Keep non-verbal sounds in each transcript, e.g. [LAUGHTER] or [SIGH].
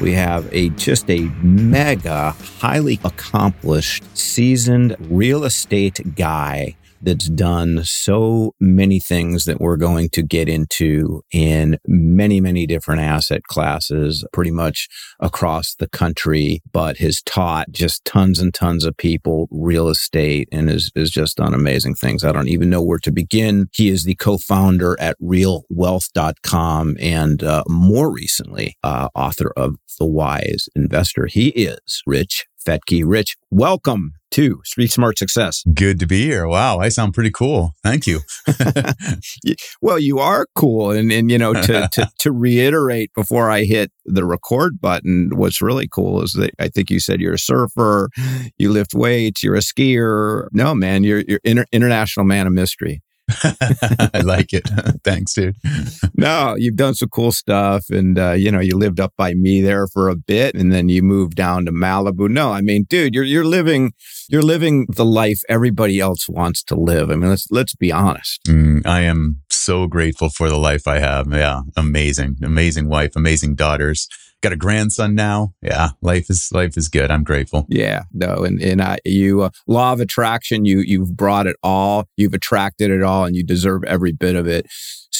we have a just a mega highly accomplished seasoned real estate guy that's done so many things that we're going to get into in many, many different asset classes, pretty much across the country, but has taught just tons and tons of people real estate and has, is just done amazing things. I don't even know where to begin. He is the co-founder at realwealth.com and uh, more recently, uh, author of The Wise Investor. He is Rich Fettke. Rich, welcome to Street Smart Success. Good to be here. Wow, I sound pretty cool. Thank you. [LAUGHS] well, you are cool. And, and you know, to, [LAUGHS] to, to, reiterate before I hit the record button, what's really cool is that I think you said you're a surfer, you lift weights, you're a skier. No, man, you're, you're inter- international man of mystery. [LAUGHS] I like it. [LAUGHS] Thanks, dude. [LAUGHS] no, you've done some cool stuff. And, uh, you know, you lived up by me there for a bit and then you moved down to Malibu. No, I mean, dude, you're, you're living, you're living the life everybody else wants to live. I mean, let's, let's be honest. Mm, I am so grateful for the life I have. Yeah. Amazing, amazing wife, amazing daughters got a grandson now. Yeah, life is life is good. I'm grateful. Yeah, no, and and I, you uh, law of attraction. You you've brought it all. You've attracted it all, and you deserve every bit of it.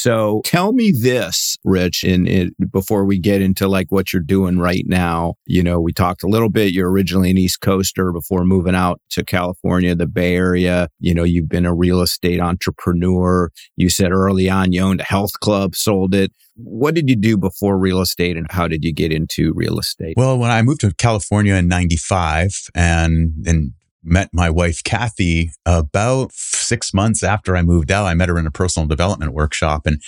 So tell me this, Rich, and before we get into like what you're doing right now, you know, we talked a little bit. You're originally an East Coaster before moving out to California, the Bay Area. You know, you've been a real estate entrepreneur. You said early on you owned a health club, sold it. What did you do before real estate and how did you get into real estate? Well, when I moved to California in 95 and then met my wife, Kathy, about six months after I moved out. I met her in a personal development workshop and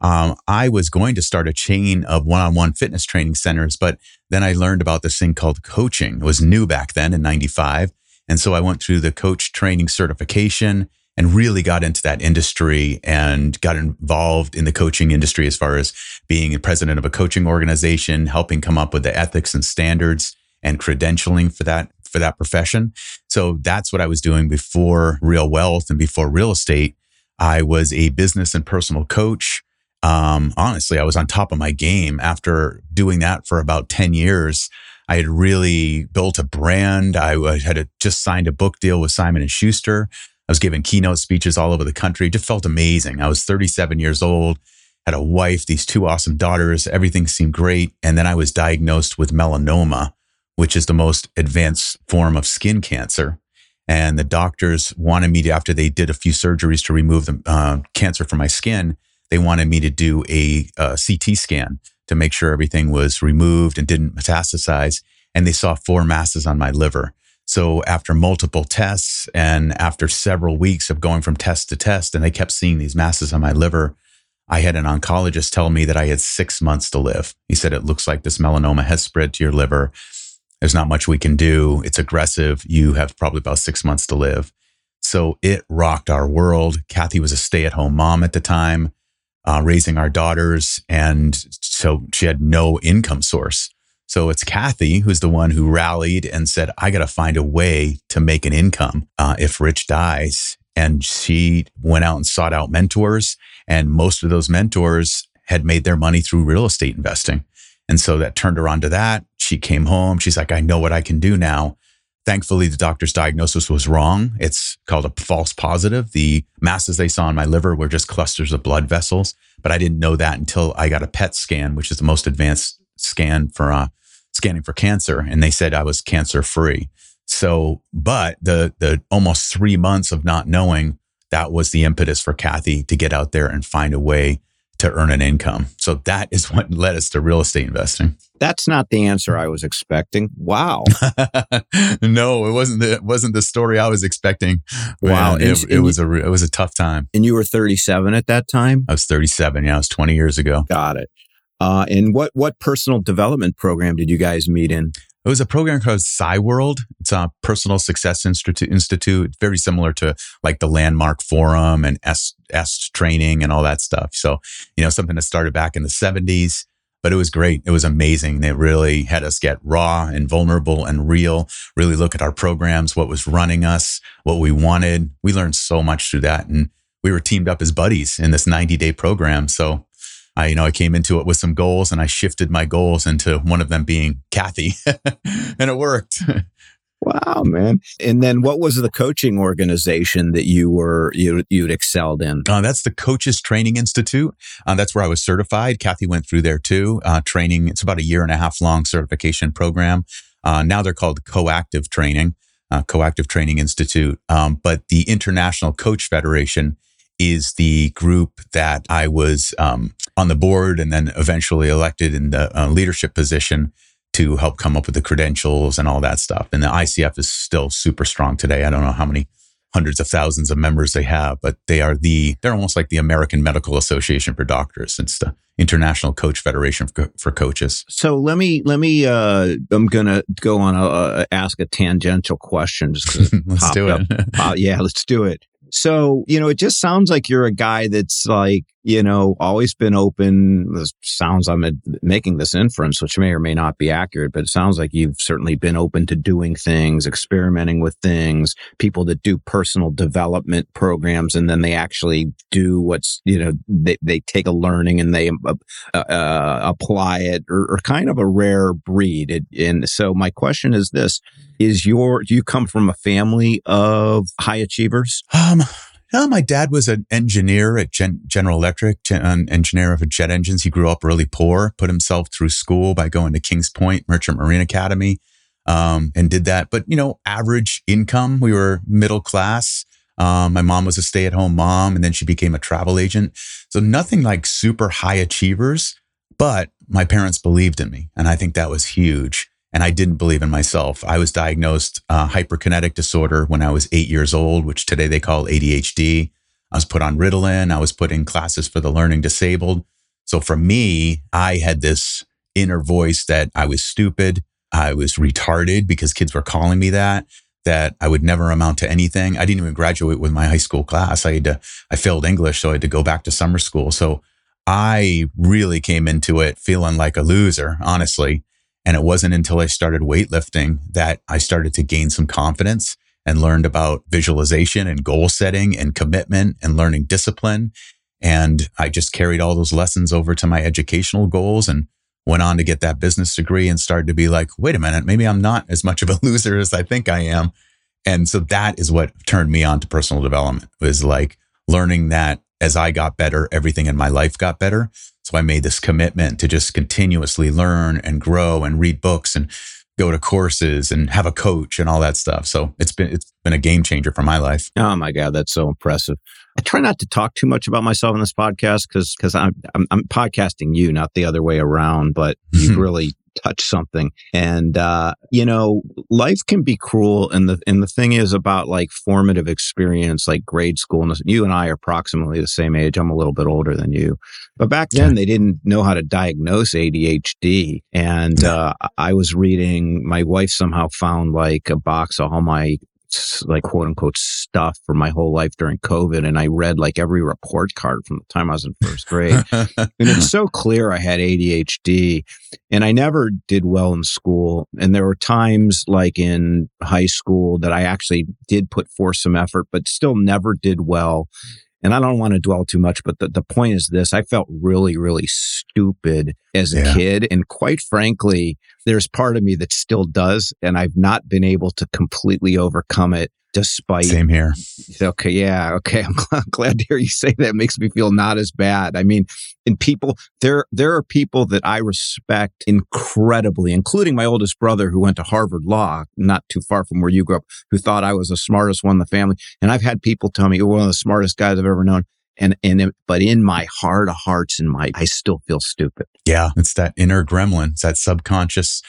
um, I was going to start a chain of one on one fitness training centers, but then I learned about this thing called coaching. It was new back then in 95. And so I went through the coach training certification and really got into that industry and got involved in the coaching industry as far as being a president of a coaching organization, helping come up with the ethics and standards and credentialing for that for that profession. So that's what I was doing before real wealth and before real estate. I was a business and personal coach. Um, honestly, I was on top of my game after doing that for about 10 years. I had really built a brand. I had just signed a book deal with Simon and Schuster. I was giving keynote speeches all over the country. Just felt amazing. I was 37 years old, had a wife, these two awesome daughters. Everything seemed great. And then I was diagnosed with melanoma, which is the most advanced form of skin cancer. And the doctors wanted me to, after they did a few surgeries to remove the uh, cancer from my skin, they wanted me to do a, a CT scan to make sure everything was removed and didn't metastasize. And they saw four masses on my liver. So after multiple tests and after several weeks of going from test to test, and they kept seeing these masses on my liver, I had an oncologist tell me that I had six months to live. He said, it looks like this melanoma has spread to your liver. There's not much we can do. It's aggressive. You have probably about six months to live. So it rocked our world. Kathy was a stay at home mom at the time, uh, raising our daughters. And so she had no income source. So it's Kathy who's the one who rallied and said, I got to find a way to make an income uh, if Rich dies. And she went out and sought out mentors. And most of those mentors had made their money through real estate investing. And so that turned her on to that. She came home. She's like, I know what I can do now. Thankfully, the doctor's diagnosis was wrong. It's called a false positive. The masses they saw in my liver were just clusters of blood vessels, but I didn't know that until I got a PET scan, which is the most advanced scan for uh, scanning for cancer, and they said I was cancer free. So, but the the almost three months of not knowing that was the impetus for Kathy to get out there and find a way to earn an income. So that is what led us to real estate investing. That's not the answer I was expecting. Wow. [LAUGHS] no, it wasn't the it wasn't the story I was expecting. Wow, it, it, it was a it was a tough time. And you were 37 at that time? I was 37. Yeah, it was 20 years ago. Got it. Uh, and what what personal development program did you guys meet in? It was a program called PSI World. It's a personal success institute, institute, very similar to like the Landmark Forum and S, S training and all that stuff. So, you know, something that started back in the 70s, but it was great. It was amazing. They really had us get raw and vulnerable and real, really look at our programs, what was running us, what we wanted. We learned so much through that. And we were teamed up as buddies in this 90 day program. So I, you know, I came into it with some goals and I shifted my goals into one of them being Kathy [LAUGHS] and it worked. Wow, man. And then what was the coaching organization that you were, you, you'd excelled in? Uh, that's the Coaches Training Institute. Uh, that's where I was certified. Kathy went through there too, uh, training. It's about a year and a half long certification program. Uh, now they're called Coactive Training, uh, Coactive Training Institute. Um, but the International Coach Federation is the group that I was um, on the board and then eventually elected in the uh, leadership position to help come up with the credentials and all that stuff. And the ICF is still super strong today. I don't know how many hundreds of thousands of members they have, but they are the, they're almost like the American Medical Association for doctors. It's the International Coach Federation for, for coaches. So let me, let me, uh, I'm going to go on a, ask a tangential question. Just [LAUGHS] let's do it. uh, yeah, let's do it. So, you know, it just sounds like you're a guy that's like, you know, always been open. This sounds I'm making this inference, which may or may not be accurate, but it sounds like you've certainly been open to doing things, experimenting with things, people that do personal development programs, and then they actually do what's, you know, they, they take a learning and they uh, uh, apply it or, or, kind of a rare breed. It, and so my question is this, is your, do you come from a family of high achievers? Um, no, my dad was an engineer at Gen- General Electric, gen- an engineer of jet engines. He grew up really poor, put himself through school by going to Kings Point Merchant Marine Academy, um, and did that. But, you know, average income, we were middle class. Um, my mom was a stay at home mom, and then she became a travel agent. So nothing like super high achievers, but my parents believed in me. And I think that was huge and I didn't believe in myself. I was diagnosed uh, hyperkinetic disorder when I was eight years old, which today they call ADHD. I was put on Ritalin. I was put in classes for the learning disabled. So for me, I had this inner voice that I was stupid. I was retarded because kids were calling me that, that I would never amount to anything. I didn't even graduate with my high school class. I had to, I failed English. So I had to go back to summer school. So I really came into it feeling like a loser, honestly. And it wasn't until I started weightlifting that I started to gain some confidence and learned about visualization and goal setting and commitment and learning discipline. And I just carried all those lessons over to my educational goals and went on to get that business degree and started to be like, wait a minute, maybe I'm not as much of a [LAUGHS] loser as I think I am. And so that is what turned me on to personal development was like learning that as I got better, everything in my life got better. So I made this commitment to just continuously learn and grow and read books and go to courses and have a coach and all that stuff. So it's been it's been a game changer for my life. Oh my god, that's so impressive. I try not to talk too much about myself in this podcast because because I'm, I'm, I'm podcasting you, not the other way around. But you really touch something. And, uh, you know, life can be cruel. And the, and the thing is about like formative experience, like grade school. And you and I are approximately the same age. I'm a little bit older than you. But back then yeah. they didn't know how to diagnose ADHD. And, uh, I was reading, my wife somehow found like a box of all my like quote unquote stuff for my whole life during COVID. And I read like every report card from the time I was in first grade. [LAUGHS] and it's so clear I had ADHD and I never did well in school. And there were times like in high school that I actually did put forth some effort, but still never did well. And I don't want to dwell too much, but the, the point is this I felt really, really stupid as a yeah. kid. And quite frankly, there's part of me that still does. And I've not been able to completely overcome it despite same here. Okay yeah okay [LAUGHS] i'm glad to hear you say that. It makes me feel not as bad. I mean and people there there are people that i respect incredibly including my oldest brother who went to harvard law not too far from where you grew up who thought i was the smartest one in the family. And i've had people tell me you're one of the smartest guys i've ever known. And and but in my heart of hearts and my i still feel stupid. Yeah it's that inner gremlin it's that subconscious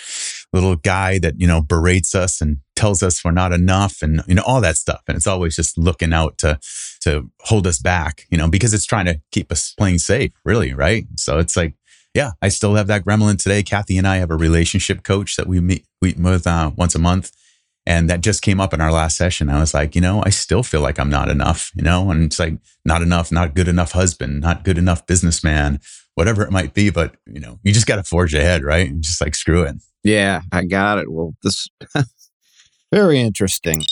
little guy that you know berates us and tells us we're not enough and you know all that stuff and it's always just looking out to to hold us back you know because it's trying to keep us playing safe really right so it's like yeah, I still have that gremlin today. Kathy and I have a relationship coach that we meet, we meet with uh, once a month. And that just came up in our last session. I was like, you know, I still feel like I'm not enough, you know, and it's like not enough, not good enough husband, not good enough businessman, whatever it might be. But, you know, you just got to forge ahead, right? And just like screw it. Yeah, I got it. Well, this [LAUGHS] very interesting.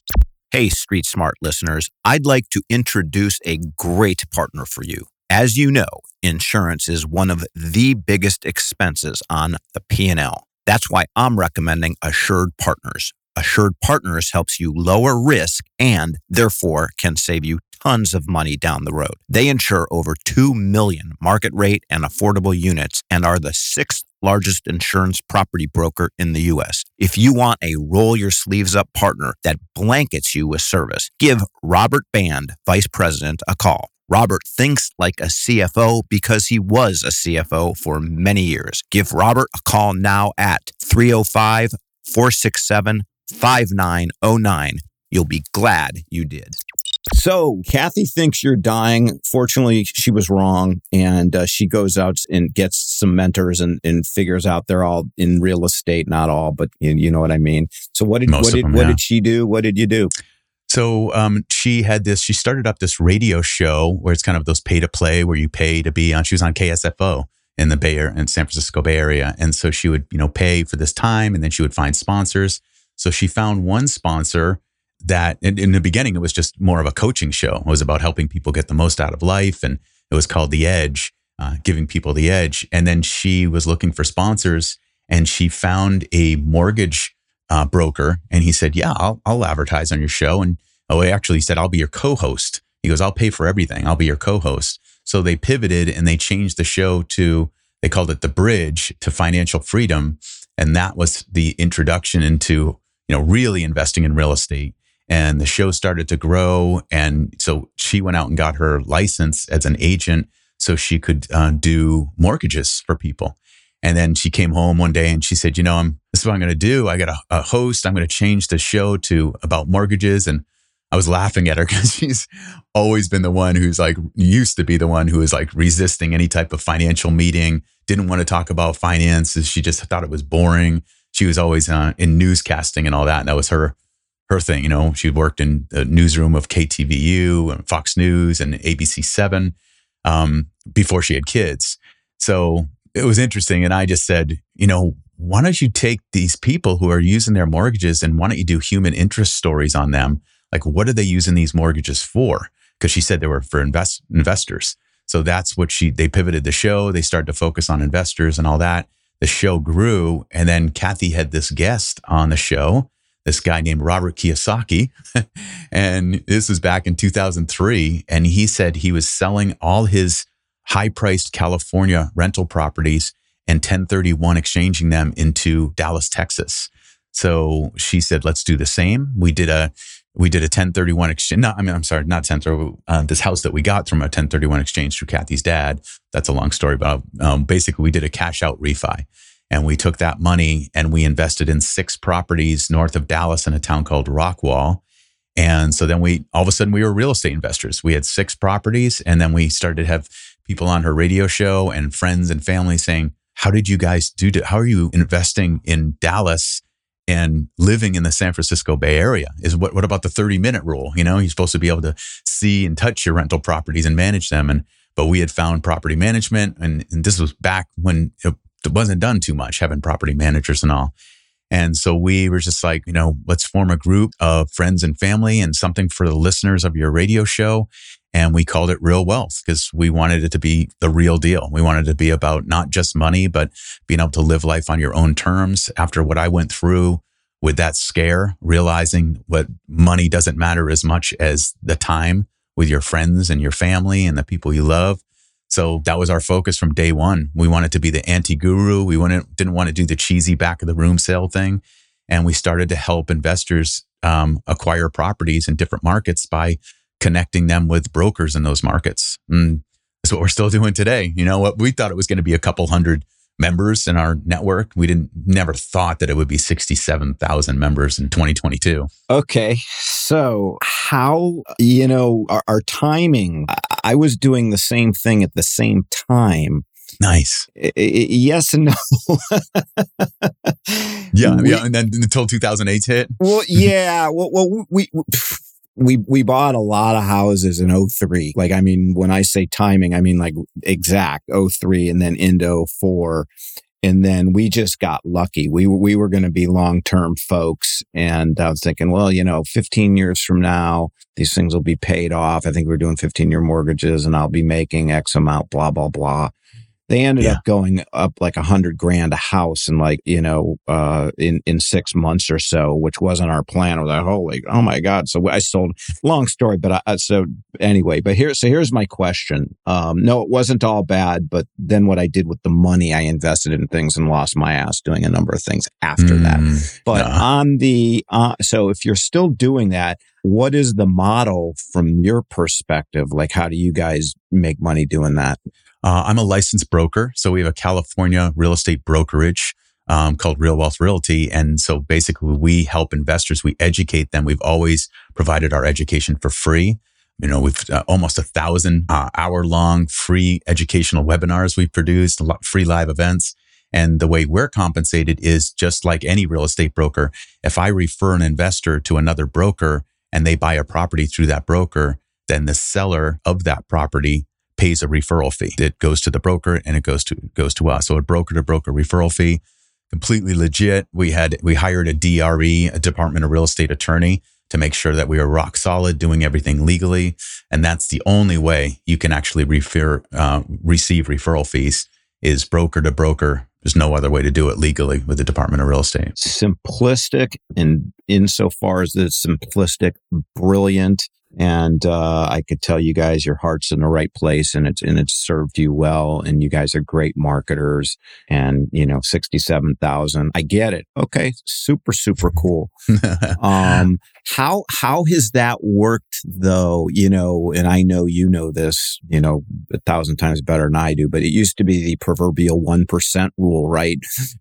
Hey, Street Smart listeners, I'd like to introduce a great partner for you. As you know, insurance is one of the biggest expenses on the P&L. That's why I'm recommending Assured Partners. Assured Partners helps you lower risk and therefore can save you tons of money down the road. They insure over 2 million market rate and affordable units and are the sixth largest insurance property broker in the U.S. If you want a roll your sleeves up partner that blankets you with service, give Robert Band, Vice President, a call. Robert thinks like a CFO because he was a CFO for many years. Give Robert a call now at 305 467 5909. You'll be glad you did. So, Kathy thinks you're dying. Fortunately, she was wrong. And uh, she goes out and gets some mentors and, and figures out they're all in real estate, not all, but you, you know what I mean. So, what did, Most what, did, them, what yeah. did she do? What did you do? So um, she had this. She started up this radio show where it's kind of those pay to play, where you pay to be on. She was on KSFO in the Bay Area, in San Francisco Bay Area, and so she would you know pay for this time, and then she would find sponsors. So she found one sponsor that in, in the beginning it was just more of a coaching show. It was about helping people get the most out of life, and it was called The Edge, uh, giving people the edge. And then she was looking for sponsors, and she found a mortgage uh, broker, and he said, "Yeah, I'll, I'll advertise on your show." And oh, he actually said, "I'll be your co-host." He goes, "I'll pay for everything. I'll be your co-host." So they pivoted and they changed the show to they called it the Bridge to Financial Freedom, and that was the introduction into know really investing in real estate. And the show started to grow, and so she went out and got her license as an agent, so she could uh, do mortgages for people. And then she came home one day and she said, "You know, I'm this is what I'm going to do. I got a, a host. I'm going to change the show to about mortgages." And I was laughing at her [LAUGHS] because she's always been the one who's like used to be the one who is like resisting any type of financial meeting. Didn't want to talk about finances. She just thought it was boring. She was always uh, in newscasting and all that. And that was her her thing. You know, she worked in the newsroom of KTVU and Fox News and ABC Seven um, before she had kids. So it was interesting. And I just said, you know, why don't you take these people who are using their mortgages and why don't you do human interest stories on them? Like, what are they using these mortgages for? Because she said they were for invest investors. So that's what she they pivoted the show. They started to focus on investors and all that. The show grew, and then Kathy had this guest on the show, this guy named Robert Kiyosaki, [LAUGHS] and this was back in 2003. And he said he was selling all his high-priced California rental properties and 1031 exchanging them into Dallas, Texas. So she said, "Let's do the same." We did a we did a 1031 exchange. No, I mean, I'm sorry, not 1030. Uh, this house that we got from a 1031 exchange through Kathy's dad. That's a long story, but um, basically, we did a cash out refi, and we took that money and we invested in six properties north of Dallas in a town called Rockwall. And so then we all of a sudden we were real estate investors. We had six properties, and then we started to have people on her radio show and friends and family saying, "How did you guys do? To, how are you investing in Dallas?" And living in the San Francisco Bay Area is what what about the 30 minute rule? You know you're supposed to be able to see and touch your rental properties and manage them. And but we had found property management and, and this was back when it, it wasn't done too much having property managers and all. And so we were just like you know let's form a group of friends and family and something for the listeners of your radio show and we called it real wealth because we wanted it to be the real deal. We wanted it to be about not just money, but being able to live life on your own terms. After what I went through with that scare, realizing what money doesn't matter as much as the time with your friends and your family and the people you love. So that was our focus from day one. We wanted to be the anti guru. We wanted, didn't want to do the cheesy back of the room sale thing. And we started to help investors um, acquire properties in different markets by connecting them with brokers in those markets. And that's what we're still doing today. You know what? We thought it was going to be a couple hundred members in our network. We didn't never thought that it would be 67,000 members in 2022. Okay. So, how, you know, our, our timing, I, I was doing the same thing at the same time. Nice. yes and no. yeah, we, yeah, and then until 2008 hit. Well, yeah. Well, well we, we we we bought a lot of houses in 03. Like I mean, when I say timing, I mean like exact 03 and then into 04. And then we just got lucky. We we were going to be long term folks, and I was thinking, well, you know, 15 years from now, these things will be paid off. I think we're doing 15 year mortgages, and I'll be making X amount, blah blah blah. They ended yeah. up going up like a hundred grand a house in like, you know, uh, in, in six months or so, which wasn't our plan. I was like, holy, oh my God. So I sold, long story, but I, so anyway, but here, so here's my question. Um, no, it wasn't all bad, but then what I did with the money I invested in things and lost my ass doing a number of things after mm, that. But on the, uh, so if you're still doing that, what is the model from your perspective? Like, how do you guys make money doing that? Uh, I'm a licensed broker. So we have a California real estate brokerage um, called Real Wealth Realty. And so basically we help investors, we educate them. We've always provided our education for free. You know, we've uh, almost a thousand uh, hour long free educational webinars we've produced, free live events. And the way we're compensated is just like any real estate broker. If I refer an investor to another broker and they buy a property through that broker, then the seller of that property pays a referral fee. It goes to the broker and it goes to goes to us. So a broker to broker referral fee, completely legit. We had we hired a DRE, a Department of Real Estate attorney, to make sure that we are rock solid, doing everything legally, and that's the only way you can actually refer uh, receive referral fees is broker to broker. There's no other way to do it legally with the Department of Real Estate. Simplistic, and insofar as it's simplistic, brilliant, and uh, I could tell you guys your heart's in the right place, and it's and it's served you well, and you guys are great marketers, and you know sixty seven thousand. I get it. Okay, super super cool. [LAUGHS] um, how how has that worked though? You know, and I know you know this, you know, a thousand times better than I do. But it used to be the proverbial one percent rule, right?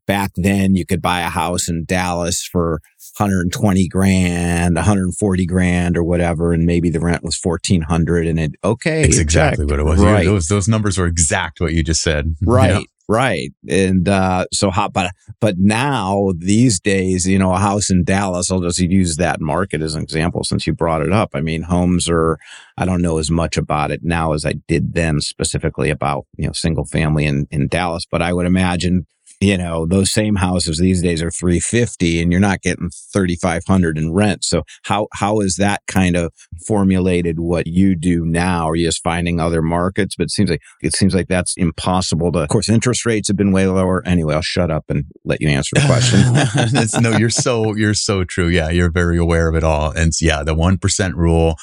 Back then, you could buy a house in Dallas for 120 grand, 140 grand or whatever. And maybe the rent was 1400 and it, okay. It's exactly what it was. Right. Those, those numbers are exact what you just said. [LAUGHS] Right. Right. And uh, so hot, but but now these days, you know, a house in Dallas, I'll just use that market as an example since you brought it up. I mean, homes are I don't know as much about it now as I did then specifically about, you know, single family in, in Dallas, but I would imagine you know those same houses these days are 350 and you're not getting 3500 in rent. So how how is that kind of formulated what you do now? Are you just finding other markets? But it seems like it seems like that's impossible to of course interest rates have been way lower. Anyway i'll shut up and let you answer the question. [LAUGHS] No you're so you're so true. Yeah you're very aware of it all. And yeah the 1% rule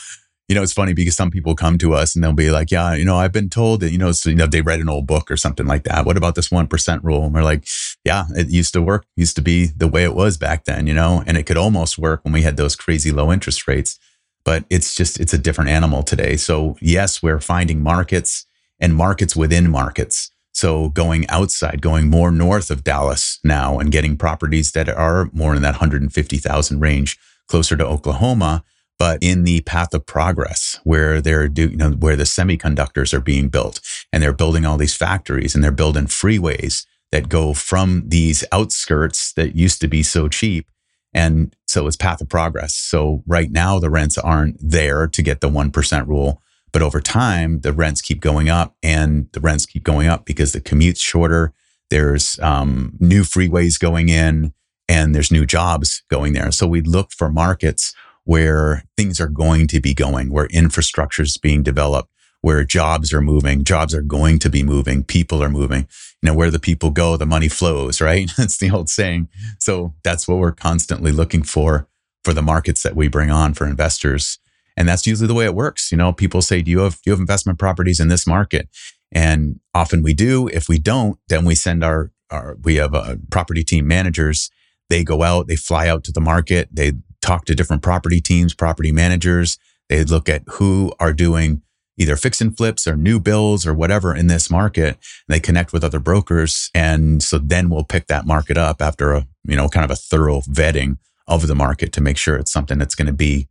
you know, it's funny because some people come to us and they'll be like, yeah, you know, I've been told that, you know, so, you know, they read an old book or something like that. What about this 1% rule? And we're like, yeah, it used to work, used to be the way it was back then, you know, and it could almost work when we had those crazy low interest rates, but it's just, it's a different animal today. So yes, we're finding markets and markets within markets. So going outside, going more north of Dallas now and getting properties that are more in that 150,000 range, closer to Oklahoma but in the path of progress where they're do, you know, where the semiconductors are being built and they're building all these factories and they're building freeways that go from these outskirts that used to be so cheap. And so it's path of progress. So right now the rents aren't there to get the 1% rule, but over time the rents keep going up and the rents keep going up because the commute's shorter. There's um, new freeways going in and there's new jobs going there. So we look for markets where things are going to be going, where infrastructure is being developed, where jobs are moving, jobs are going to be moving, people are moving. You know, where the people go, the money flows, right? [LAUGHS] That's the old saying. So that's what we're constantly looking for for the markets that we bring on for investors. And that's usually the way it works. You know, people say, do you have, do you have investment properties in this market? And often we do. If we don't, then we send our, our we have uh, property team managers. They go out, they fly out to the market, they talk to different property teams, property managers. They look at who are doing either fix and flips or new bills or whatever in this market. And They connect with other brokers. And so then we'll pick that market up after a, you know, kind of a thorough vetting of the market to make sure it's something that's going to be,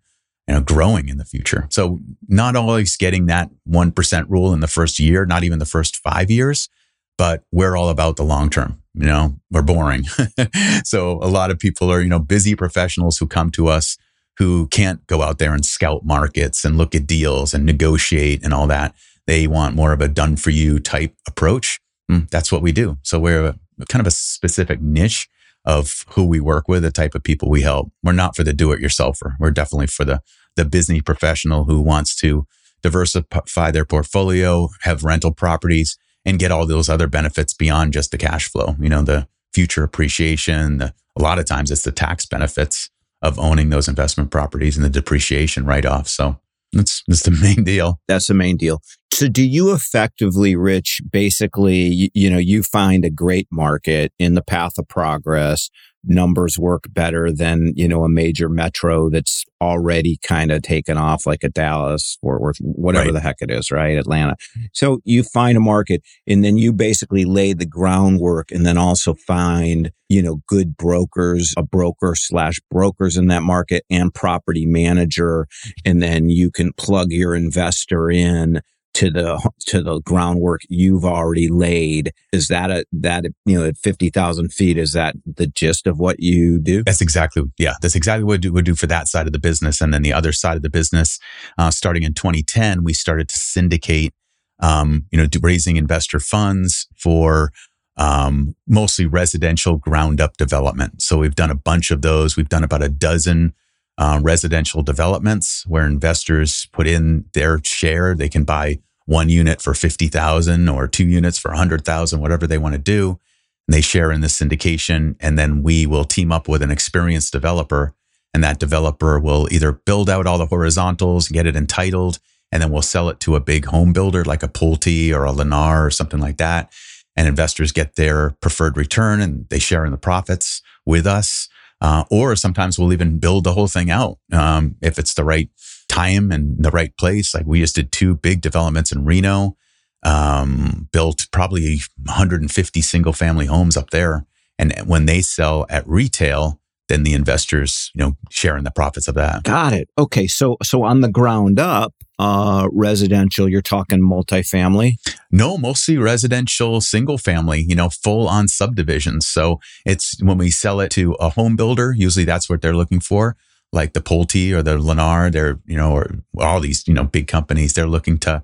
you know, growing in the future. So not always getting that 1% rule in the first year, not even the first five years, but we're all about the long term. You know, we're boring. [LAUGHS] so a lot of people are, you know, busy professionals who come to us who can't go out there and scout markets and look at deals and negotiate and all that. They want more of a done for you type approach. Mm, that's what we do. So we're kind of a specific niche of who we work with, the type of people we help. We're not for the do it yourselfer. We're definitely for the, the business professional who wants to diversify their portfolio, have rental properties, and get all those other benefits beyond just the cash flow. You know, the future appreciation. The, a lot of times it's the tax benefits of owning those investment properties and the depreciation write off. So that's, that's the main deal. That's the main deal. So do you effectively, Rich, basically, you, you know, you find a great market in the path of progress numbers work better than, you know, a major metro that's already kind of taken off like a Dallas, or, Worth, whatever right. the heck it is, right? Atlanta. So you find a market and then you basically lay the groundwork and then also find, you know, good brokers, a broker slash brokers in that market and property manager. And then you can plug your investor in to the to the groundwork you've already laid. Is that a that you know at fifty thousand feet? Is that the gist of what you do? That's exactly yeah. That's exactly what we do for that side of the business, and then the other side of the business. Uh, starting in 2010, we started to syndicate. Um, you know, raising investor funds for um, mostly residential ground up development. So we've done a bunch of those. We've done about a dozen uh, residential developments where investors put in their share. They can buy one unit for 50,000 or two units for 100,000, whatever they want to do. And they share in the syndication. And then we will team up with an experienced developer. And that developer will either build out all the horizontals, get it entitled, and then we'll sell it to a big home builder like a Pulte or a Lennar or something like that. And investors get their preferred return and they share in the profits with us. Uh, or sometimes we'll even build the whole thing out um, if it's the right time and the right place. Like we just did two big developments in Reno, um, built probably 150 single family homes up there. And when they sell at retail, then the investors, you know, sharing the profits of that. Got it. Okay. So, so on the ground up, uh, residential, you're talking multifamily? No, mostly residential, single family, you know, full on subdivisions. So it's when we sell it to a home builder, usually that's what they're looking for like the Pulte or the Lennar, they're, you know, or all these, you know, big companies, they're looking to,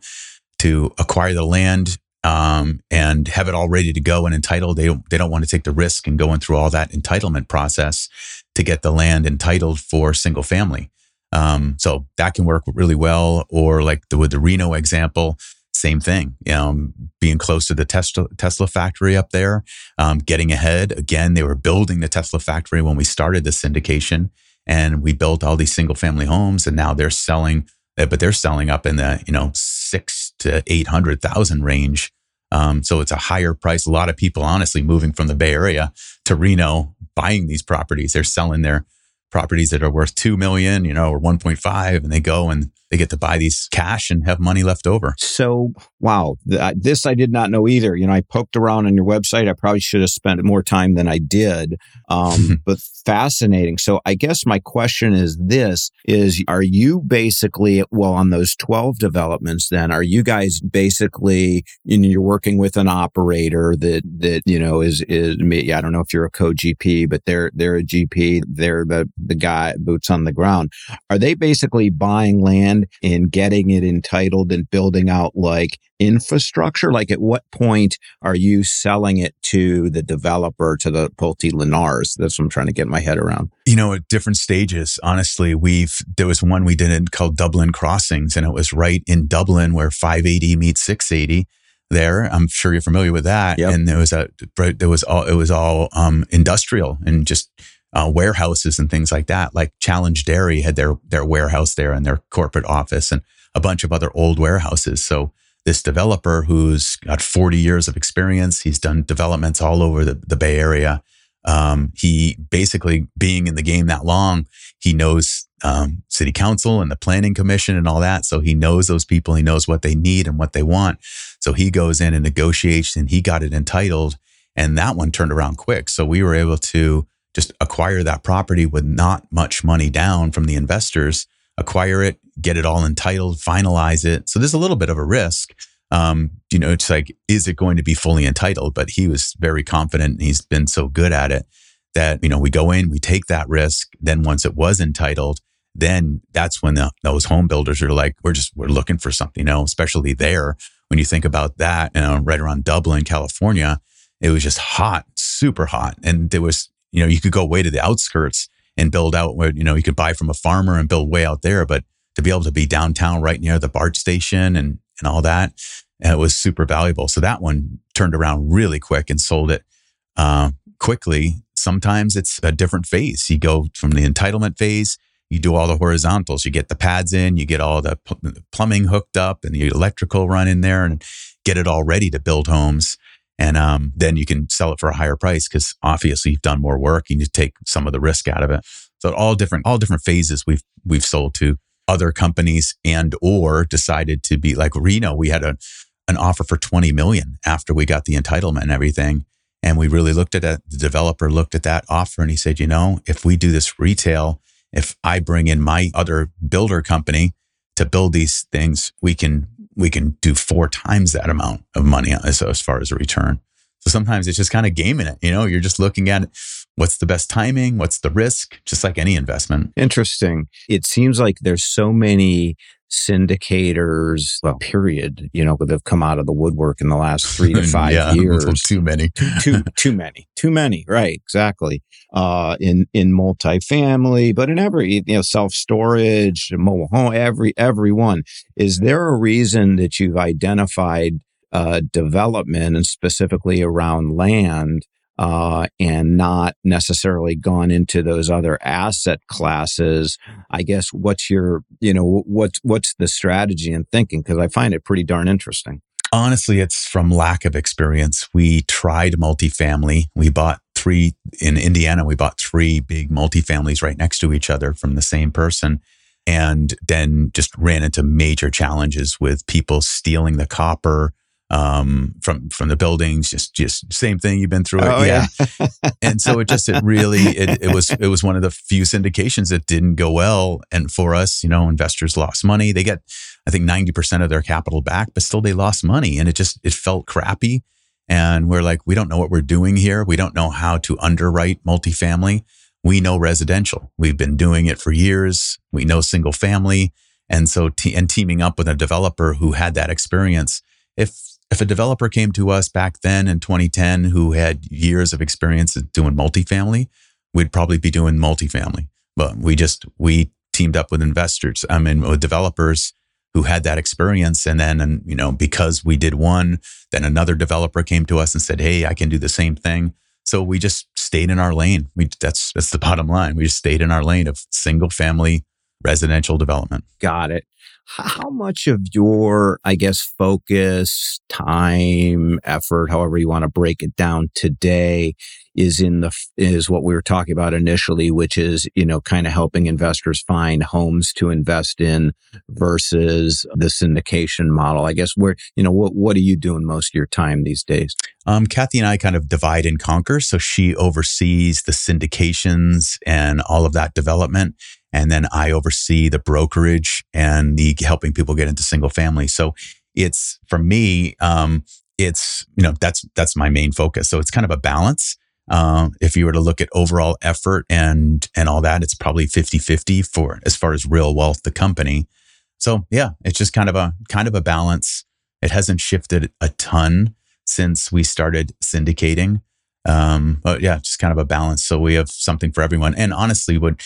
to acquire the land, um, and have it all ready to go and entitled. They don't, they don't want to take the risk and going through all that entitlement process to get the land entitled for single family. Um, so that can work really well. Or like the, with the Reno example, same thing. Um, being close to the Tesla, Tesla factory up there, um, getting ahead. Again, they were building the Tesla factory when we started the syndication and we built all these single family homes and now they're selling uh, but they're selling up in the you know six to eight hundred thousand range. Um, so it's a higher price. A lot of people honestly moving from the bay area to reno buying these properties. They're selling their properties that are worth 2 million, you know, or 1.5 and they go and they get to buy these cash and have money left over. So, wow, th- this I did not know either. You know, I poked around on your website. I probably should have spent more time than I did. Um, [LAUGHS] but fascinating. So, I guess my question is this is are you basically well on those 12 developments then are you guys basically you know, you're working with an operator that that you know is is I don't know if you're a co-GP, but they're they're a GP, they're the the guy boots on the ground. Are they basically buying land and getting it entitled and building out like infrastructure? Like at what point are you selling it to the developer, to the Pulte Lennars? That's what I'm trying to get my head around. You know, at different stages, honestly, we've, there was one we did called Dublin Crossings and it was right in Dublin where 580 meets 680 there. I'm sure you're familiar with that. Yep. And there was a, there was all, it was all, um, industrial and just, uh, warehouses and things like that. Like Challenge Dairy had their their warehouse there and their corporate office and a bunch of other old warehouses. So this developer who's got 40 years of experience, he's done developments all over the, the Bay Area. Um, he basically being in the game that long, he knows um, city council and the planning commission and all that. So he knows those people. He knows what they need and what they want. So he goes in and negotiates and he got it entitled. And that one turned around quick. So we were able to just acquire that property with not much money down from the investors, acquire it, get it all entitled, finalize it. So there's a little bit of a risk, Um, you know, it's like, is it going to be fully entitled? But he was very confident and he's been so good at it that, you know, we go in, we take that risk. Then once it was entitled, then that's when the, those home builders are like, we're just, we're looking for something, you know, especially there. When you think about that, you know, right around Dublin, California, it was just hot, super hot. And there was, you know, you could go way to the outskirts and build out where, you know, you could buy from a farmer and build way out there. But to be able to be downtown right near the BART station and, and all that, it was super valuable. So that one turned around really quick and sold it uh, quickly. Sometimes it's a different phase. You go from the entitlement phase, you do all the horizontals, you get the pads in, you get all the plumbing hooked up and the electrical run in there and get it all ready to build homes. And um, then you can sell it for a higher price because obviously you've done more work and you take some of the risk out of it. So all different, all different phases we've we've sold to other companies and or decided to be like Reno. We had a an offer for 20 million after we got the entitlement and everything. And we really looked at it. The developer looked at that offer and he said, you know, if we do this retail, if I bring in my other builder company to build these things, we can we can do four times that amount of money as, as far as a return. So sometimes it's just kind of gaming it. You know, you're just looking at what's the best timing, what's the risk, just like any investment. Interesting. It seems like there's so many syndicators, well, period, you know, that have come out of the woodwork in the last three to [LAUGHS] five yeah, [LAUGHS] years. Too many. too, too, [LAUGHS] too many. Too many. Right. Exactly. Uh, in, in multifamily, but in every, you know, self storage, mobile home, every, every one. Is there a reason that you've identified uh, development and specifically around land uh, and not necessarily gone into those other asset classes. I guess what's your, you know, what's what's the strategy and thinking? Because I find it pretty darn interesting. Honestly, it's from lack of experience. We tried multifamily. We bought three in Indiana. We bought three big multifamilies right next to each other from the same person. And then just ran into major challenges with people stealing the copper, um, from from the buildings. Just just same thing. You've been through it, oh, yeah. yeah. and so it just it really it, it was it was one of the few syndications that didn't go well. And for us, you know, investors lost money. They get I think ninety percent of their capital back, but still they lost money, and it just it felt crappy. And we're like, we don't know what we're doing here. We don't know how to underwrite multifamily. We know residential. We've been doing it for years. We know single family. And so, te- and teaming up with a developer who had that experience, if if a developer came to us back then in 2010 who had years of experience doing multifamily, we'd probably be doing multifamily. But we just, we teamed up with investors, I mean, with developers who had that experience. And then, and, you know, because we did one, then another developer came to us and said, Hey, I can do the same thing. So we just stayed in our lane. We, that's, that's the bottom line. We just stayed in our lane of single family residential development. Got it how much of your, I guess, focus, time, effort, however you want to break it down today is in the, is what we were talking about initially, which is, you know, kind of helping investors find homes to invest in versus the syndication model. I guess where, you know, what, what are you doing most of your time these days? Um, Kathy and I kind of divide and conquer. So she oversees the syndications and all of that development. And then I oversee the brokerage and the helping people get into single family. So it's for me, um, it's, you know, that's, that's my main focus. So it's kind of a balance. Um, if you were to look at overall effort and, and all that, it's probably 50 50 for as far as real wealth, the company. So yeah, it's just kind of a, kind of a balance. It hasn't shifted a ton since we started syndicating. Um, but yeah, just kind of a balance. So we have something for everyone. And honestly, what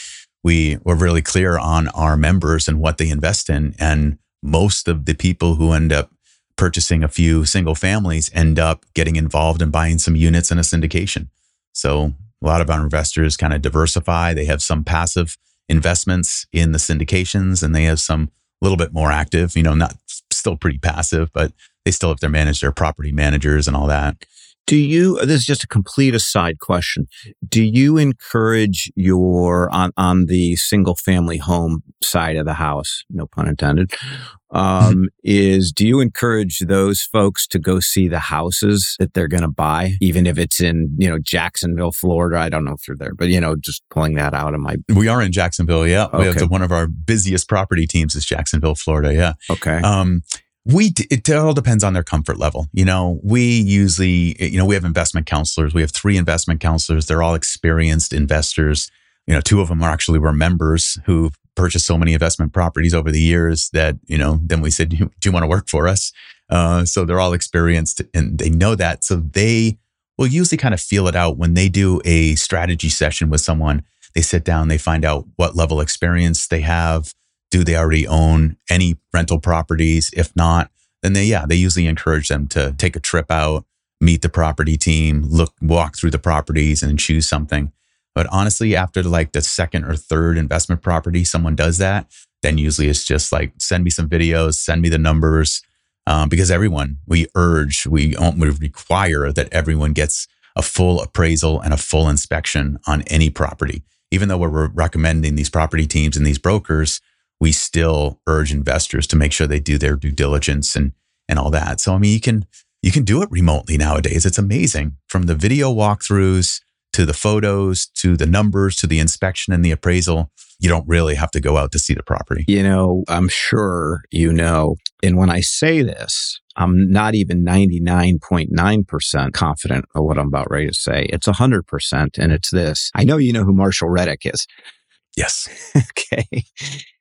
we were really clear on our members and what they invest in. And most of the people who end up purchasing a few single families end up getting involved in buying some units in a syndication. So a lot of our investors kind of diversify. They have some passive investments in the syndications and they have some a little bit more active, you know, not still pretty passive, but they still have to manage their property managers and all that. Do you, this is just a complete aside question. Do you encourage your, on, on the single family home side of the house, no pun intended, um, is do you encourage those folks to go see the houses that they're going to buy, even if it's in, you know, Jacksonville, Florida? I don't know if you're there, but, you know, just pulling that out of my. We are in Jacksonville. Yeah. Okay. We have the, one of our busiest property teams is Jacksonville, Florida. Yeah. Okay. Um, we it all depends on their comfort level you know? We usually you know we have investment counselors. We have three investment counselors. They're all experienced investors. You know two of them are actually were members who purchased so many investment properties over the years that you know then we said do you want to work for us? Uh, so they're all experienced and they know that. So they will usually kind of feel it out when they do a strategy session with someone. They sit down they find out what level experience they have do they already own any rental properties? If not, then they, yeah, they usually encourage them to take a trip out, meet the property team, look, walk through the properties and choose something. But honestly, after like the second or third investment property, someone does that, then usually it's just like, send me some videos, send me the numbers. Um, because everyone, we urge, we, we require that everyone gets a full appraisal and a full inspection on any property. Even though we're recommending these property teams and these brokers, we still urge investors to make sure they do their due diligence and and all that. So I mean, you can you can do it remotely nowadays. It's amazing from the video walkthroughs to the photos to the numbers to the inspection and the appraisal. You don't really have to go out to see the property. You know, I'm sure you know. And when I say this, I'm not even 99.9% confident of what I'm about ready to say. It's 100%. And it's this. I know you know who Marshall Reddick is. Yes. [LAUGHS] okay.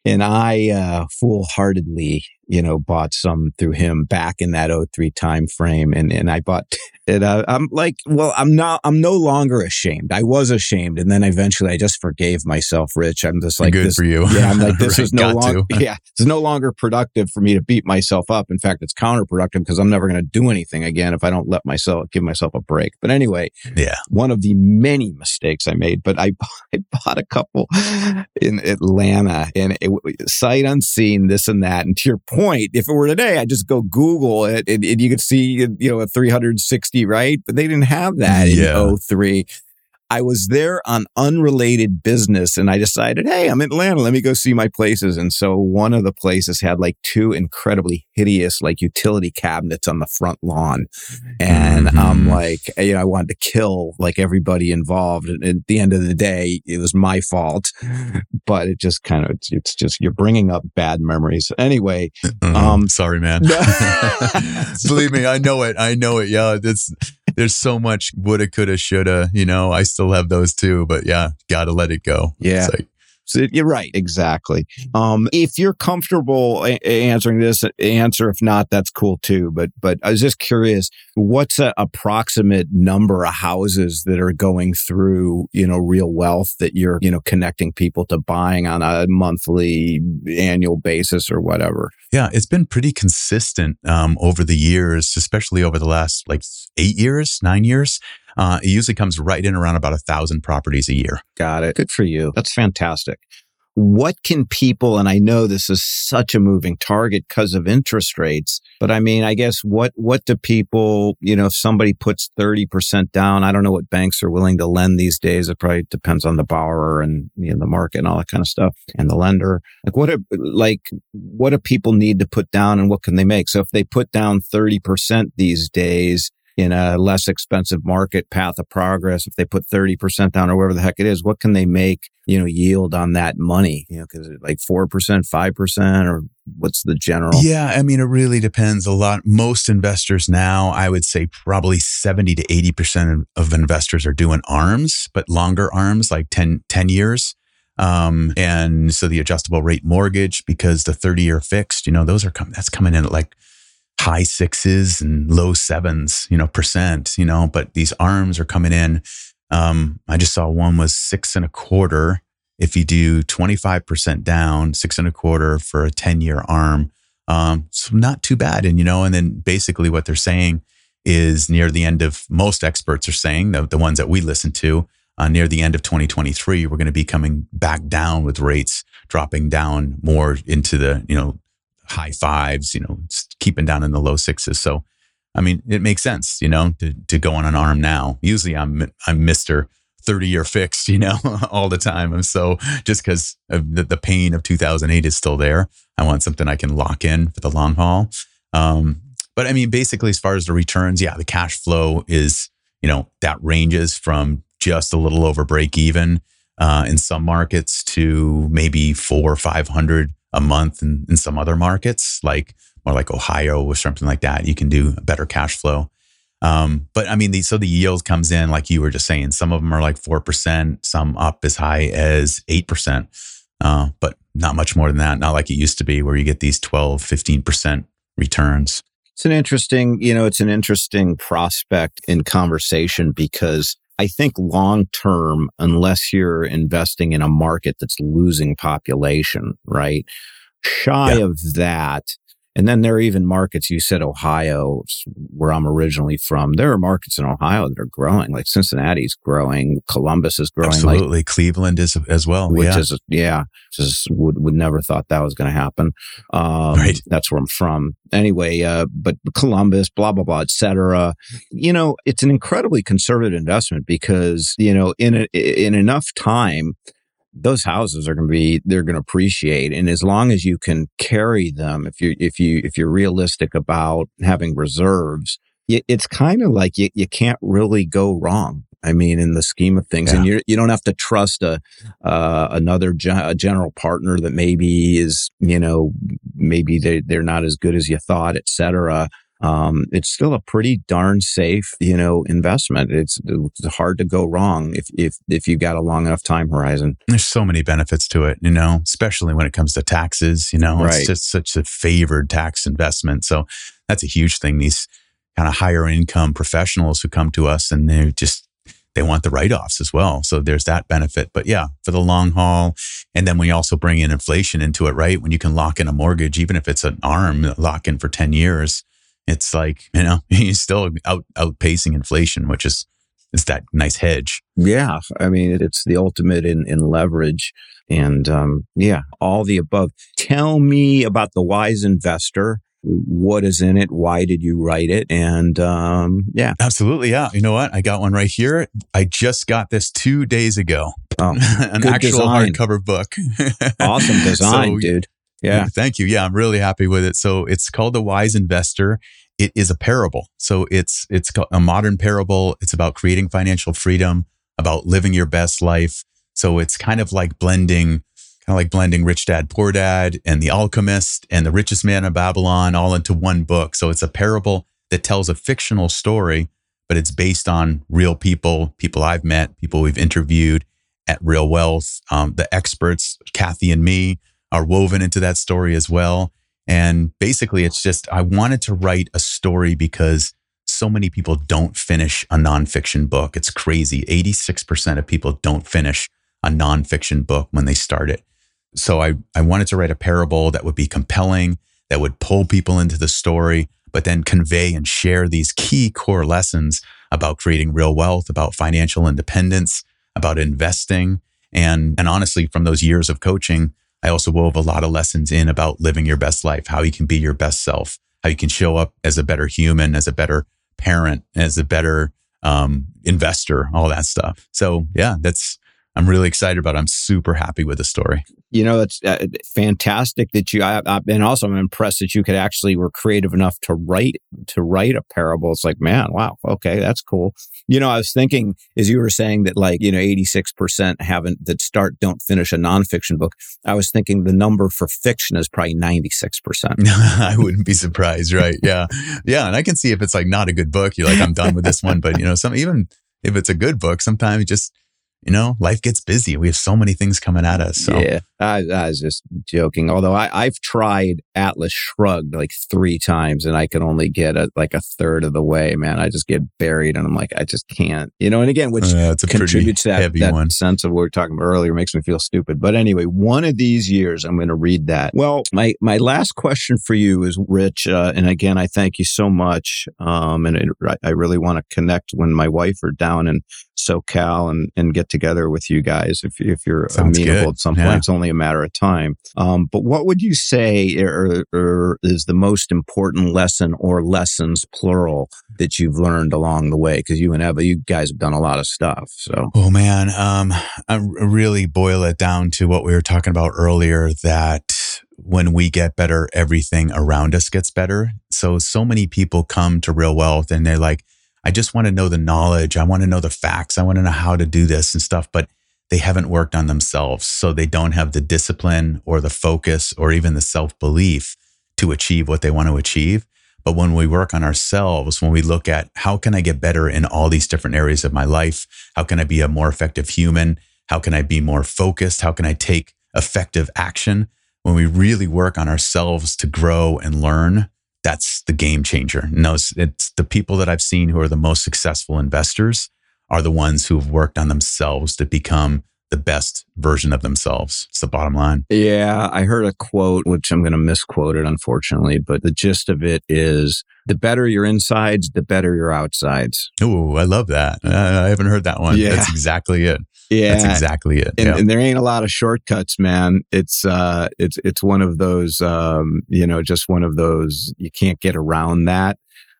And I uh, foolhardily, you know, bought some through him back in that 03 time frame. And, and I bought [LAUGHS] it. Uh, I'm like, well, I'm not, I'm no longer ashamed. I was ashamed. And then eventually I just forgave myself, Rich. I'm just like, good this, for you. Yeah. I'm like, [LAUGHS] this right, is no longer, [LAUGHS] yeah, it's no longer productive for me to beat myself up. In fact, it's counterproductive because I'm never going to do anything again if I don't let myself, give myself a break. But anyway, yeah, one of the many mistakes I made, but I, I bought a couple in Atlanta and it, sight unseen, this and that. And to your point, if it were today, I just go Google it and, and you could see, you know, a 360, right? But they didn't have that yeah. in 03. I was there on unrelated business and I decided, hey, I'm in Atlanta. Let me go see my places. And so one of the places had like two incredibly hideous, like utility cabinets on the front lawn. And mm-hmm. I'm like, you know, I wanted to kill like everybody involved. And at the end of the day, it was my fault, [LAUGHS] but it just kind of, it's, it's just, you're bringing up bad memories. Anyway. Mm-hmm. Um, sorry, man. [LAUGHS] [LAUGHS] Believe me, I know it. I know it. Yeah. That's, there's so much woulda, coulda, shoulda. You know, I still have those too, but yeah, gotta let it go. Yeah. Like, you're right. Exactly. Um, if you're comfortable a- answering this answer, if not, that's cool too. But, but I was just curious, what's an approximate number of houses that are going through, you know, real wealth that you're, you know, connecting people to buying on a monthly, annual basis or whatever? Yeah, it's been pretty consistent um, over the years, especially over the last like eight years, nine years. Uh, it usually comes right in around about a thousand properties a year. Got it. Good for you. That's fantastic. What can people, and I know this is such a moving target because of interest rates, but I mean, I guess what, what do people, you know, if somebody puts 30% down, I don't know what banks are willing to lend these days. It probably depends on the borrower and you know, the market and all that kind of stuff and the lender. Like what, are, like, what do people need to put down and what can they make? So if they put down 30% these days, in a less expensive market path of progress, if they put 30% down or whatever the heck it is, what can they make, you know, yield on that money? You know, cause like 4%, 5% or what's the general? Yeah. I mean, it really depends a lot. Most investors now, I would say probably 70 to 80% of investors are doing arms, but longer arms, like 10, 10 years. Um, and so the adjustable rate mortgage, because the 30 year fixed, you know, those are coming, that's coming in at like high sixes and low sevens, you know, percent, you know, but these arms are coming in. Um, I just saw one was six and a quarter. If you do 25% down, six and a quarter for a 10 year arm. Um, so not too bad. And, you know, and then basically what they're saying is near the end of most experts are saying the, the ones that we listen to, uh, near the end of 2023, we're going to be coming back down with rates dropping down more into the, you know, high fives, you know, keeping down in the low sixes. So, I mean, it makes sense, you know, to, to go on an arm now. Usually I'm, I'm Mr. 30 year fixed, you know, [LAUGHS] all the time. And so just because the, the pain of 2008 is still there, I want something I can lock in for the long haul. Um, but I mean, basically, as far as the returns, yeah, the cash flow is, you know, that ranges from just a little over break even uh, in some markets to maybe four or 500 a month in, in some other markets like or like Ohio or something like that, you can do a better cash flow. Um, but I mean, the, so the yield comes in, like you were just saying, some of them are like 4%, some up as high as 8%. Uh, but not much more than that. Not like it used to be where you get these 12, 15% returns. It's an interesting, you know, it's an interesting prospect in conversation because I think long term, unless you're investing in a market that's losing population, right? Shy yeah. of that, and then there are even markets, you said Ohio, where I'm originally from. There are markets in Ohio that are growing, like Cincinnati's growing, Columbus is growing. Absolutely. Like, Cleveland is as well. Which yeah. is, yeah, just would, would never thought that was going to happen. Um, right. That's where I'm from. Anyway, uh, but Columbus, blah, blah, blah, etc. You know, it's an incredibly conservative investment because, you know, in, a, in enough time, those houses are going to be they're going to appreciate and as long as you can carry them if you if you if you're realistic about having reserves it's kind of like you, you can't really go wrong i mean in the scheme of things yeah. and you you don't have to trust a uh, another ge- a general partner that maybe is you know maybe they they're not as good as you thought et cetera um, it's still a pretty darn safe, you know, investment. It's, it's hard to go wrong if, if, if you've got a long enough time horizon. There's so many benefits to it, you know, especially when it comes to taxes, you know, right. it's just such a favored tax investment. So that's a huge thing. These kind of higher income professionals who come to us and they just, they want the write-offs as well. So there's that benefit. But yeah, for the long haul. And then we also bring in inflation into it, right? When you can lock in a mortgage, even if it's an arm, lock in for 10 years it's like, you know, [LAUGHS] he's still out outpacing inflation, which is it's that nice hedge. Yeah. I mean, it's the ultimate in, in leverage. And um, yeah, all the above. Tell me about the wise investor. What is in it? Why did you write it? And um, yeah. Absolutely. Yeah. You know what? I got one right here. I just got this two days ago. Oh, [LAUGHS] An actual design. hardcover book. [LAUGHS] awesome design, so, dude. Yeah. Thank you. Yeah, I'm really happy with it. So it's called The Wise Investor. It is a parable. So it's it's a modern parable. It's about creating financial freedom, about living your best life. So it's kind of like blending kind of like blending Rich Dad Poor Dad and The Alchemist and The Richest Man of Babylon all into one book. So it's a parable that tells a fictional story, but it's based on real people, people I've met, people we've interviewed at Real Wealth, um, the experts, Kathy and me are woven into that story as well. And basically, it's just, I wanted to write a story because so many people don't finish a nonfiction book. It's crazy. 86% of people don't finish a nonfiction book when they start it. So I, I wanted to write a parable that would be compelling, that would pull people into the story, but then convey and share these key core lessons about creating real wealth, about financial independence, about investing. And, and honestly, from those years of coaching, I also wove a lot of lessons in about living your best life, how you can be your best self, how you can show up as a better human, as a better parent, as a better um, investor, all that stuff. So yeah, that's I'm really excited about. It. I'm super happy with the story you know, it's uh, fantastic that you, I, I, and also I'm impressed that you could actually were creative enough to write, to write a parable. It's like, man, wow. Okay. That's cool. You know, I was thinking as you were saying that like, you know, 86% haven't, that start, don't finish a nonfiction book. I was thinking the number for fiction is probably 96%. [LAUGHS] I wouldn't be surprised. Right. Yeah. Yeah. And I can see if it's like not a good book, you're like, I'm done with this one. But you know, some, even if it's a good book, sometimes just, you know, life gets busy. We have so many things coming at us. So. Yeah, I, I, was just joking. Although I, I've tried Atlas Shrugged like three times and I can only get a, like a third of the way, man. I just get buried and I'm like, I just can't, you know, and again, which uh, contributes to that, that sense of what we were talking about earlier, makes me feel stupid. But anyway, one of these years, I'm going to read that. Well, my, my last question for you is Rich. Uh, and again, I thank you so much. Um, and it, I really want to connect when my wife are down in SoCal and, and get together with you guys if, if you're Sounds amenable good. at some point. Yeah. It's only a matter of time. Um, but what would you say er, is the most important lesson or lessons, plural, that you've learned along the way? Because you and Eva, you guys have done a lot of stuff. So, oh man, um, I really boil it down to what we were talking about earlier that when we get better, everything around us gets better. So, so many people come to real wealth and they're like, I just want to know the knowledge. I want to know the facts. I want to know how to do this and stuff. But they haven't worked on themselves. So they don't have the discipline or the focus or even the self belief to achieve what they want to achieve. But when we work on ourselves, when we look at how can I get better in all these different areas of my life? How can I be a more effective human? How can I be more focused? How can I take effective action? When we really work on ourselves to grow and learn, that's the game changer. And those, it's the people that I've seen who are the most successful investors are the ones who have worked on themselves to become the best version of themselves. It's the bottom line. Yeah, I heard a quote, which I'm going to misquote it, unfortunately, but the gist of it is the better your insides, the better your outsides. Oh, I love that. I haven't heard that one. Yeah. That's exactly it. Yeah. That's exactly it. And, yeah. and, there ain't a lot of shortcuts, man. It's, uh, it's, it's one of those, um, you know, just one of those, you can't get around that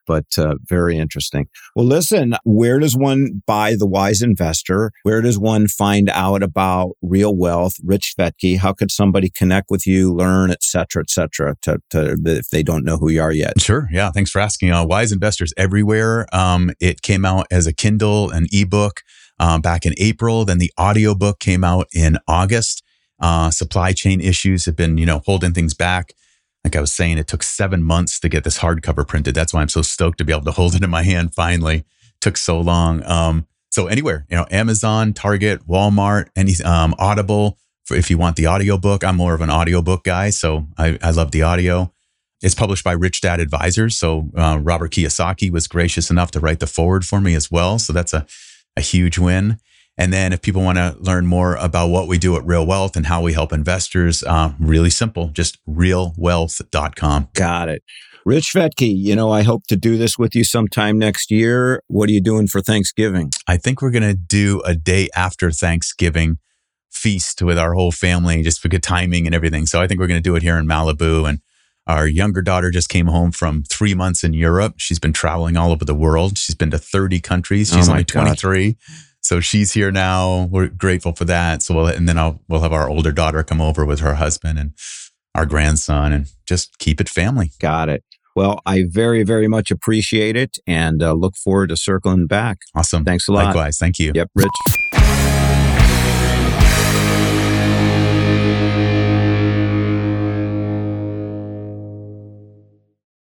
but uh, very interesting. Well, listen, where does one buy The Wise Investor? Where does one find out about real wealth, Rich Fettke? How could somebody connect with you, learn, et cetera, et cetera, to, to, if they don't know who you are yet? Sure. Yeah. Thanks for asking. Uh, Wise Investors everywhere. Um, it came out as a Kindle, an ebook um, back in April. Then the audiobook came out in August. Uh, supply chain issues have been, you know, holding things back like I was saying, it took seven months to get this hardcover printed. That's why I'm so stoked to be able to hold it in my hand finally. Took so long. Um, so anywhere, you know, Amazon, Target, Walmart, any um, Audible. If you want the audiobook, I'm more of an audiobook guy, so I, I love the audio. It's published by Rich Dad Advisors. So uh, Robert Kiyosaki was gracious enough to write the foreword for me as well. So that's a, a huge win. And then if people want to learn more about what we do at Real Wealth and how we help investors, uh, really simple, just realwealth.com. Got it. Rich Fettke, you know, I hope to do this with you sometime next year. What are you doing for Thanksgiving? I think we're going to do a day after Thanksgiving feast with our whole family, just for good timing and everything. So I think we're going to do it here in Malibu. And our younger daughter just came home from three months in Europe. She's been traveling all over the world. She's been to 30 countries. She's oh only 23. God. So she's here now. We're grateful for that. So we'll, and then I'll, we'll have our older daughter come over with her husband and our grandson and just keep it family. Got it. Well, I very, very much appreciate it and uh, look forward to circling back. Awesome. Thanks a lot. Likewise. Thank you. Yep, Rich.